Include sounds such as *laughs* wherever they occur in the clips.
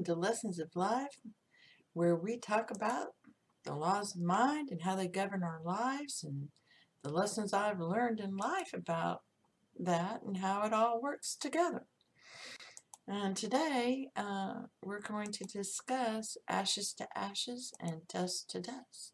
Welcome to Lessons of Life, where we talk about the laws of mind and how they govern our lives and the lessons I've learned in life about that and how it all works together. And today uh, we're going to discuss ashes to ashes and dust to dust.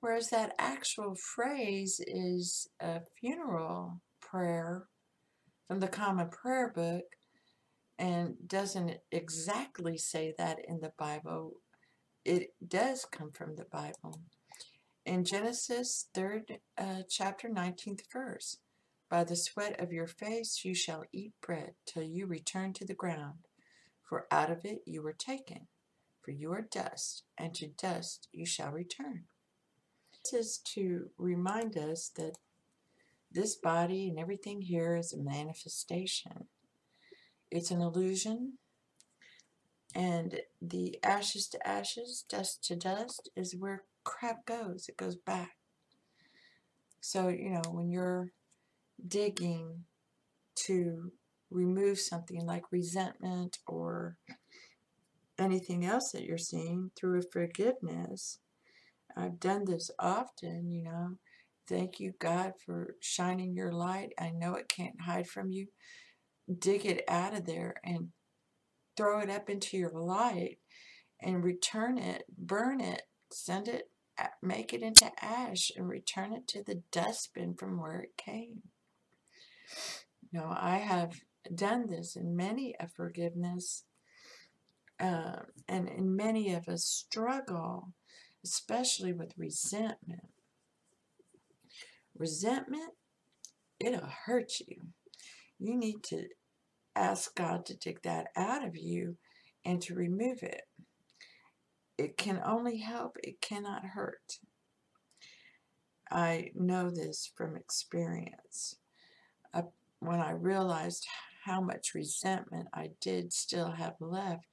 Whereas that actual phrase is a funeral prayer from the Common Prayer Book and doesn't exactly say that in the Bible. It does come from the Bible. In Genesis 3rd uh, chapter 19th verse, by the sweat of your face you shall eat bread till you return to the ground, for out of it you were taken, for you are dust, and to dust you shall return. This is to remind us that this body and everything here is a manifestation it's an illusion. And the ashes to ashes, dust to dust is where crap goes. It goes back. So, you know, when you're digging to remove something like resentment or anything else that you're seeing through a forgiveness, I've done this often, you know. Thank you, God, for shining your light. I know it can't hide from you dig it out of there and throw it up into your light and return it, burn it, send it, make it into ash and return it to the dustbin from where it came. Know, I have done this in many a forgiveness uh, and in many of us struggle, especially with resentment. Resentment, it'll hurt you you need to ask God to take that out of you and to remove it. It can only help, it cannot hurt. I know this from experience. I, when I realized how much resentment I did still have left,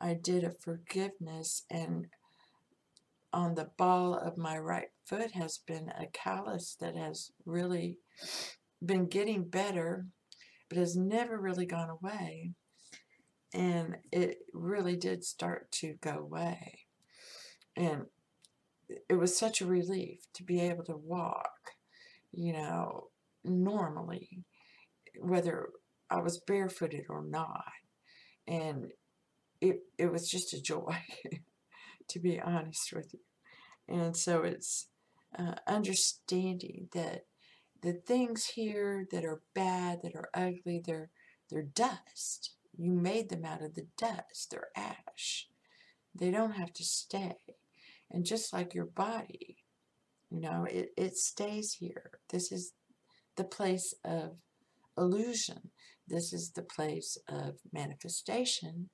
I did a forgiveness, and on the ball of my right foot has been a callus that has really been getting better but has never really gone away. And it really did start to go away. And it was such a relief to be able to walk, you know, normally, whether I was barefooted or not. And it, it was just a joy, *laughs* to be honest with you. And so it's uh, understanding that the things here that are bad, that are ugly, they're they're dust. You made them out of the dust. They're ash. They don't have to stay. And just like your body, you know, it, it stays here. This is the place of illusion. This is the place of manifestation.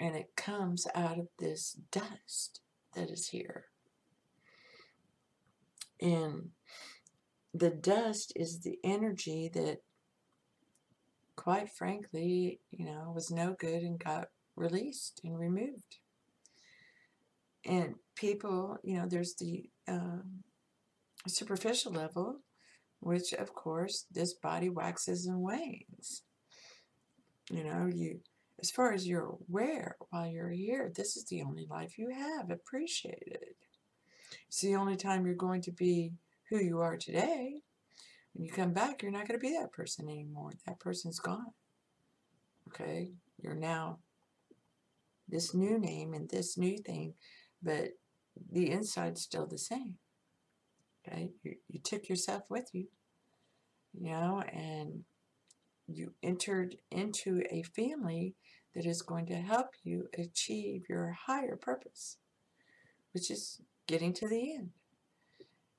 And it comes out of this dust that is here. And the dust is the energy that quite frankly you know was no good and got released and removed. And people you know there's the um, superficial level which of course this body waxes and wanes. You know you as far as you're aware while you're here this is the only life you have. Appreciate it. It's the only time you're going to be who you are today. When you come back, you're not going to be that person anymore. That person's gone. Okay? You're now this new name and this new thing, but the inside's still the same. Okay? You, you took yourself with you, you know, and you entered into a family that is going to help you achieve your higher purpose, which is getting to the end.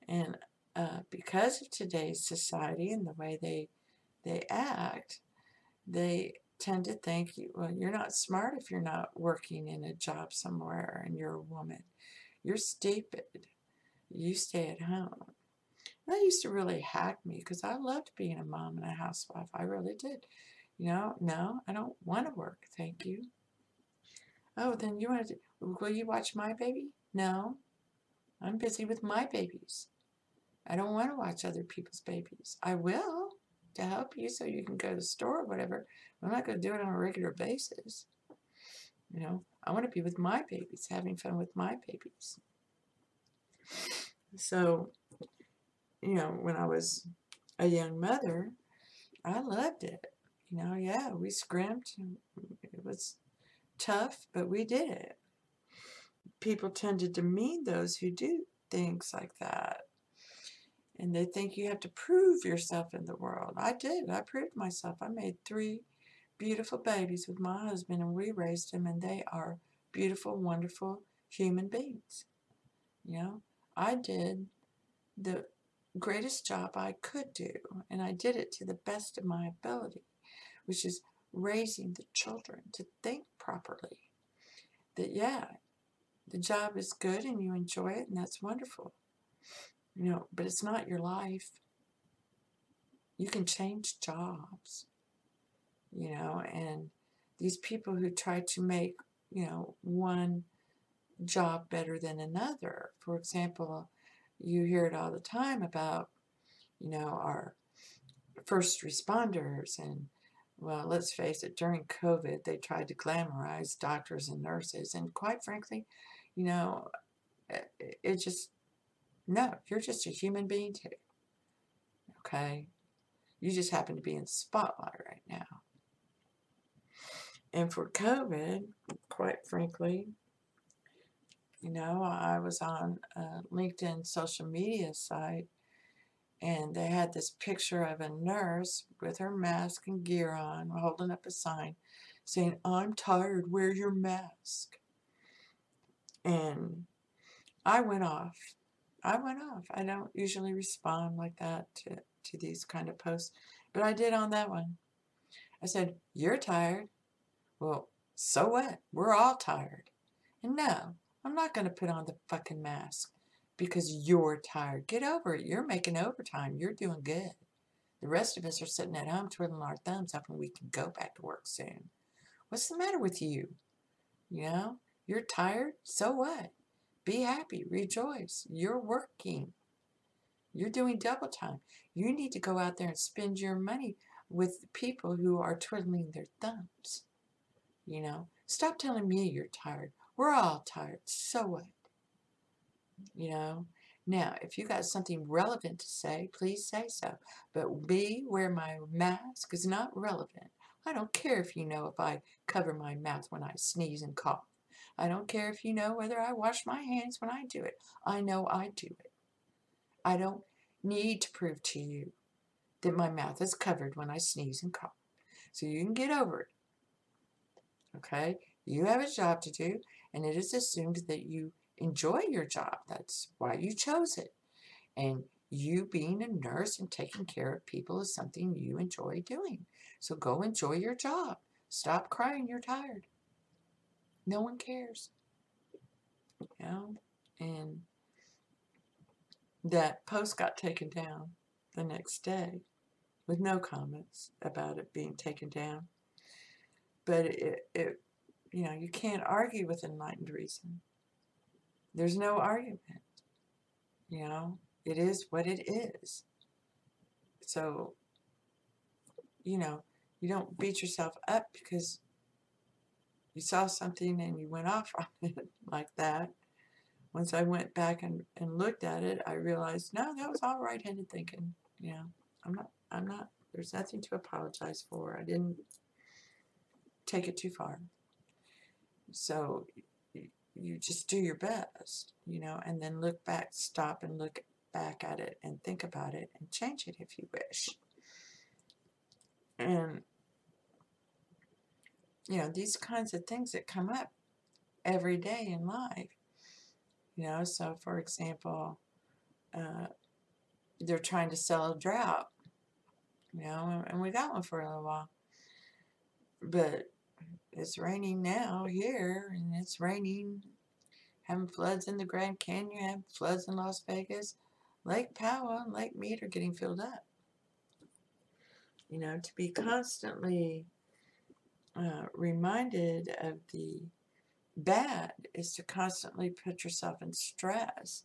And uh, because of today's society and the way they they act, they tend to think, you well, you're not smart if you're not working in a job somewhere and you're a woman. You're stupid. You stay at home. And that used to really hack me because I loved being a mom and a housewife. I really did. You know, no, I don't want to work. Thank you. Oh, then you want to, will you watch my baby? No, I'm busy with my babies. I don't want to watch other people's babies. I will to help you so you can go to the store or whatever. I'm not going to do it on a regular basis. You know, I want to be with my babies, having fun with my babies. So, you know, when I was a young mother, I loved it. You know, yeah, we scrimped. It was tough, but we did it. People tend to demean those who do things like that. And they think you have to prove yourself in the world. I did. I proved myself. I made three beautiful babies with my husband, and we raised them, and they are beautiful, wonderful human beings. You know, I did the greatest job I could do, and I did it to the best of my ability, which is raising the children to think properly. That, yeah, the job is good and you enjoy it, and that's wonderful. You know, but it's not your life. You can change jobs, you know, and these people who try to make, you know, one job better than another. For example, you hear it all the time about, you know, our first responders and well, let's face it, during COVID, they tried to glamorize doctors and nurses. And quite frankly, you know, it, it just, no, you're just a human being too. Okay? You just happen to be in the spotlight right now. And for COVID, quite frankly, you know, I was on a LinkedIn social media site and they had this picture of a nurse with her mask and gear on, holding up a sign saying, I'm tired, wear your mask. And I went off. I went off. I don't usually respond like that to, to these kind of posts, but I did on that one. I said, You're tired. Well, so what? We're all tired. And no, I'm not going to put on the fucking mask because you're tired. Get over it. You're making overtime. You're doing good. The rest of us are sitting at home twiddling our thumbs hoping we can go back to work soon. What's the matter with you? You know, you're tired? So what? Be happy. Rejoice. You're working. You're doing double time. You need to go out there and spend your money with people who are twiddling their thumbs. You know, stop telling me you're tired. We're all tired. So what? You know? Now, if you got something relevant to say, please say so. But be where my mask is not relevant. I don't care if you know if I cover my mouth when I sneeze and cough. I don't care if you know whether I wash my hands when I do it. I know I do it. I don't need to prove to you that my mouth is covered when I sneeze and cough. So you can get over it. Okay? You have a job to do, and it is assumed that you enjoy your job. That's why you chose it. And you being a nurse and taking care of people is something you enjoy doing. So go enjoy your job. Stop crying you're tired. No one cares. You know? And that post got taken down the next day with no comments about it being taken down. But it, it you know, you can't argue with enlightened reason. There's no argument. You know, it is what it is. So, you know, you don't beat yourself up because you saw something and you went off *laughs* on it like that. Once I went back and, and looked at it, I realized, no, that was all right-handed thinking. You know, I'm not, I'm not, there's nothing to apologize for. I didn't take it too far. So you just do your best, you know, and then look back, stop and look back at it and think about it and change it if you wish. And, you know, these kinds of things that come up every day in life, you know, so for example, uh, they're trying to sell a drought, you know, and we got one for a little while. But it's raining now here, and it's raining, having floods in the Grand Canyon, having floods in Las Vegas. Lake Powell and Lake Mead are getting filled up. You know, to be constantly uh, reminded of the bad is to constantly put yourself in stress.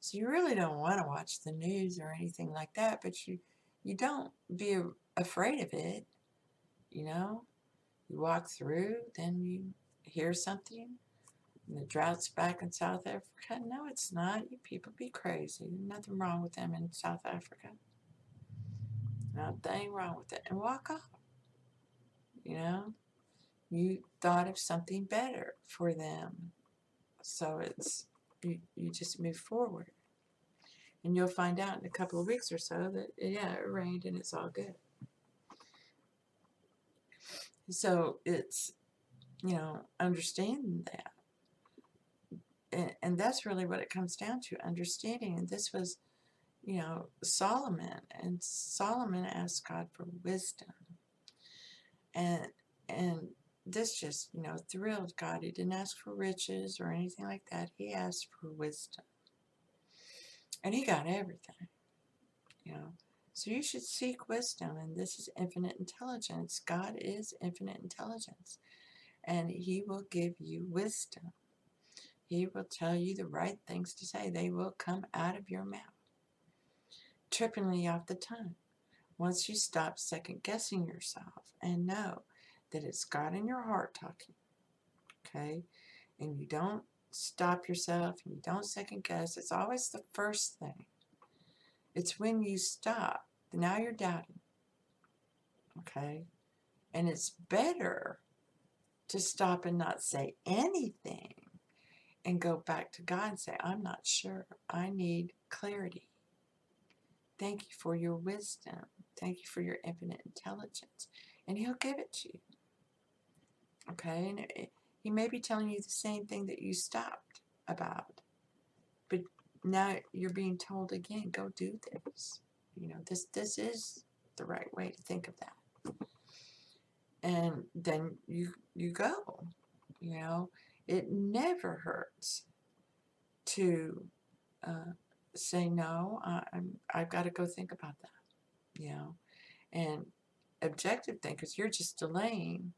So you really don't want to watch the news or anything like that, but you you don't be afraid of it, you know you walk through, then you hear something? The drought's back in South Africa? No, it's not. You people be crazy. Nothing wrong with them in South Africa. Nothing wrong with it. And walk off. You know? You thought of something better for them. So it's you, you just move forward. And you'll find out in a couple of weeks or so that yeah, it rained and it's all good. So it's you know, understanding that. And, and that's really what it comes down to, understanding. And this was, you know, Solomon. And Solomon asked God for wisdom. And and this just, you know, thrilled God. He didn't ask for riches or anything like that. He asked for wisdom. And he got everything. You know. So you should seek wisdom, and this is infinite intelligence. God is infinite intelligence and He will give you wisdom. He will tell you the right things to say. They will come out of your mouth, trippingly off the tongue. Once you stop second guessing yourself and know that it's God in your heart talking, okay? And you don't stop yourself and you don't second guess. It's always the first thing. It's when you stop. Now you're doubting. Okay? And it's better to stop and not say anything and go back to God and say, I'm not sure. I need clarity. Thank you for your wisdom. Thank you for your infinite intelligence. And He'll give it to you. Okay? And it, He may be telling you the same thing that you stopped about. But now you're being told again, go do this. You know, this this is the right way to think of that and then you you go you know it never hurts to uh, say no I, I'm I've got to go think about that you know and objective thinkers you're just delaying.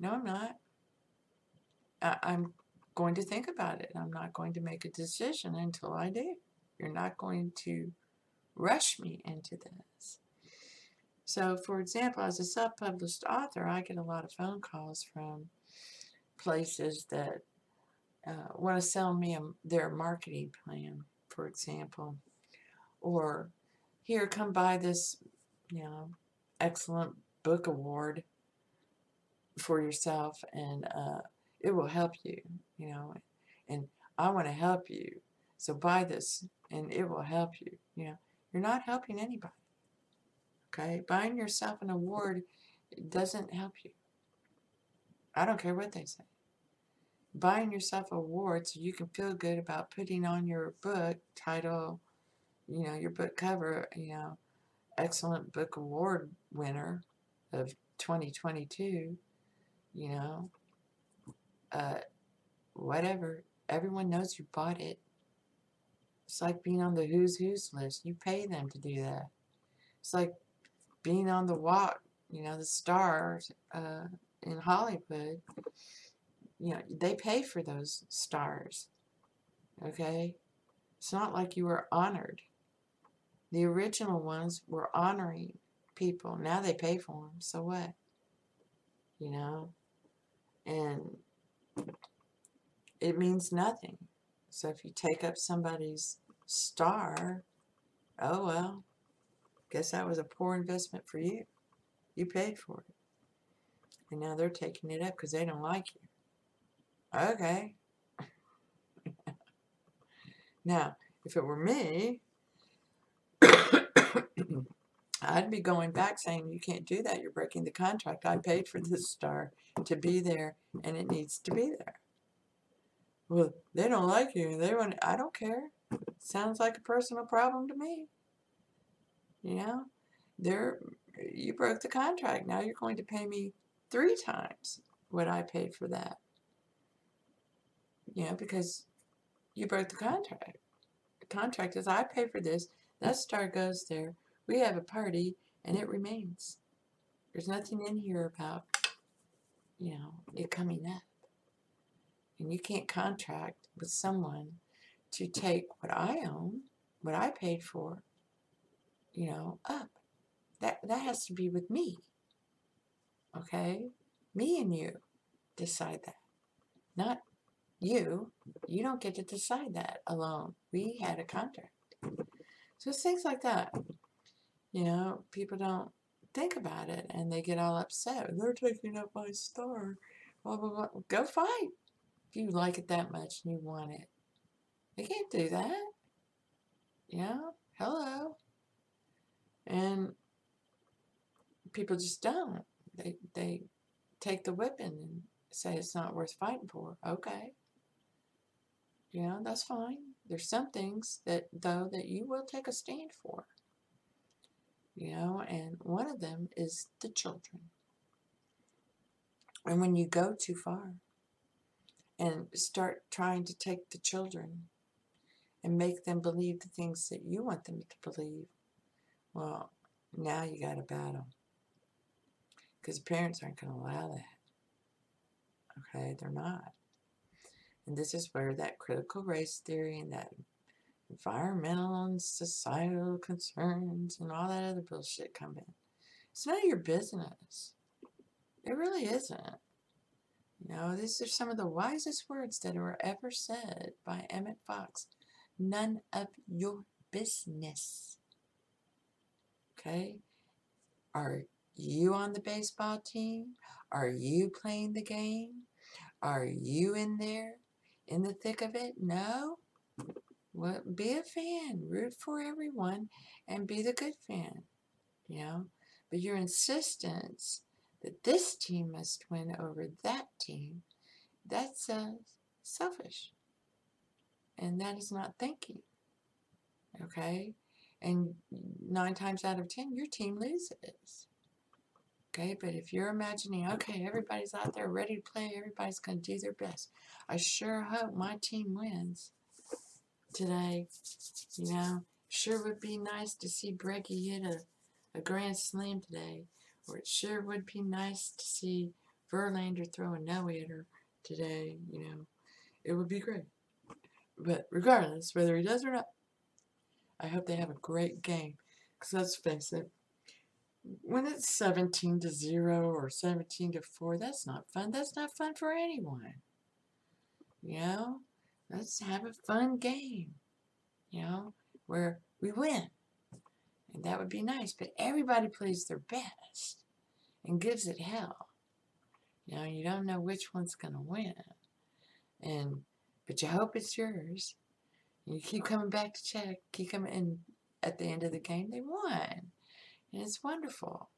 No I'm not. I, I'm going to think about it. I'm not going to make a decision until I do. You're not going to rush me into this. So, for example, as a self published author, I get a lot of phone calls from places that uh, want to sell me a, their marketing plan, for example. Or, here, come buy this, you know, excellent book award for yourself and uh, it will help you, you know. And I want to help you. So buy this and it will help you. You know, you're not helping anybody. Okay? Buying yourself an award doesn't help you. I don't care what they say. Buying yourself an award so you can feel good about putting on your book title, you know, your book cover, you know, excellent book award winner of 2022, you know, uh, whatever. Everyone knows you bought it. It's like being on the Who's Who's list. You pay them to do that. It's like being on the walk, you know, the stars uh, in Hollywood, you know, they pay for those stars. Okay? It's not like you were honored. The original ones were honoring people. Now they pay for them. So what? You know? And it means nothing. So if you take up somebody's star, oh well, Guess that was a poor investment for you. You paid for it. And now they're taking it up because they don't like you. Okay. *laughs* now, if it were me, I'd be going back saying, you can't do that. You're breaking the contract. I paid for this star to be there, and it needs to be there. Well, they don't like you. They want. I don't care. Sounds like a personal problem to me. You know, there you broke the contract. Now you're going to pay me three times what I paid for that. You know, because you broke the contract. The contract is I pay for this. That star goes there. We have a party and it remains. There's nothing in here about, you know, it coming up. And you can't contract with someone to take what I own, what I paid for, you know, up. That that has to be with me. Okay? Me and you decide that. Not you. You don't get to decide that alone. We had a contract. So it's things like that. You know, people don't think about it and they get all upset. They're taking up my star. Blah, blah, blah. Go fight if you like it that much and you want it. They can't do that. Know, hello. And people just don't. They, they take the whipping and say it's not worth fighting for. Okay. You know, that's fine. There's some things that, though, that you will take a stand for. You know, and one of them is the children. And when you go too far and start trying to take the children and make them believe the things that you want them to believe, well, now you got a battle. Because parents aren't going to allow that. Okay, they're not. And this is where that critical race theory and that environmental and societal concerns and all that other bullshit come in. It's none of your business. It really isn't. You know, these are some of the wisest words that were ever said by Emmett Fox. None of your business. Okay? Are you on the baseball team? Are you playing the game? Are you in there? in the thick of it? No. Well, be a fan, root for everyone, and be the good fan, you know. But your insistence that this team must win over that team, that's uh, selfish. And that is not thinking, okay? And nine times out of ten, your team loses. Okay, but if you're imagining, okay, everybody's out there ready to play, everybody's going to do their best. I sure hope my team wins today. You know, sure would be nice to see Breggy hit a, a grand slam today. Or it sure would be nice to see Verlander throw a no-hitter today, you know. It would be great. But regardless, whether he does or not, I hope they have a great game. Because let's face it, when it's 17 to 0 or 17 to 4, that's not fun. That's not fun for anyone. You know, let's have a fun game, you know, where we win. And that would be nice. But everybody plays their best and gives it hell. You know, you don't know which one's going to win. And, but you hope it's yours. You keep coming back to check, keep coming, and at the end of the game, they won. And it's wonderful.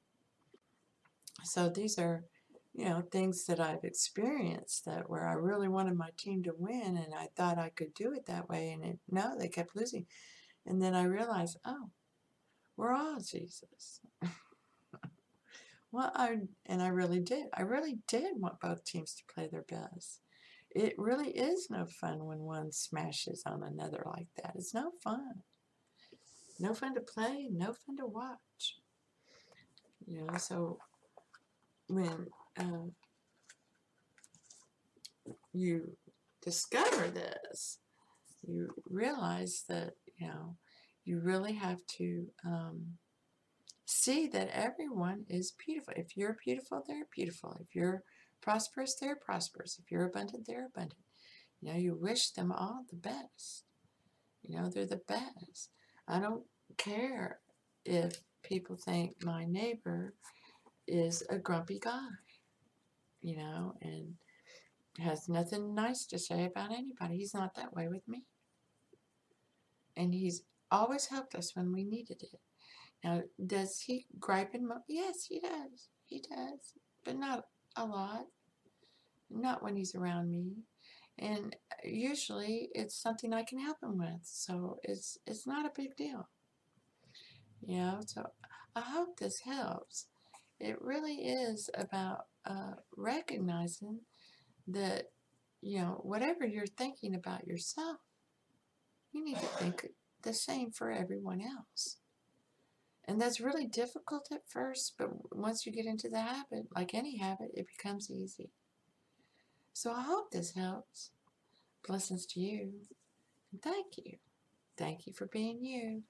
So these are, you know, things that I've experienced that where I really wanted my team to win and I thought I could do it that way. And it, no, they kept losing. And then I realized, oh, we're all Jesus. *laughs* well, I, and I really did. I really did want both teams to play their best. It really is no fun when one smashes on another like that. It's no fun. No fun to play, no fun to watch. You know, so when um, you discover this, you realize that, you know, you really have to um, see that everyone is beautiful. If you're beautiful, they're beautiful. If you're prosperous, they're prosperous. If you're abundant, they're abundant. You know, you wish them all the best. You know, they're the best. I don't care if people think my neighbor is a grumpy guy, you know, and has nothing nice to say about anybody. He's not that way with me. And he's always helped us when we needed it. Now, does he gripe and moan? Yes, he does. He does. But not a lot. Not when he's around me. And usually it's something I can help him with. So it's it's not a big deal. You know, so I hope this helps. It really is about uh, recognizing that, you know, whatever you're thinking about yourself, you need to think the same for everyone else. And that's really difficult at first, but once you get into the habit, like any habit, it becomes easy. So I hope this helps. Blessings to you. And thank you. Thank you for being you.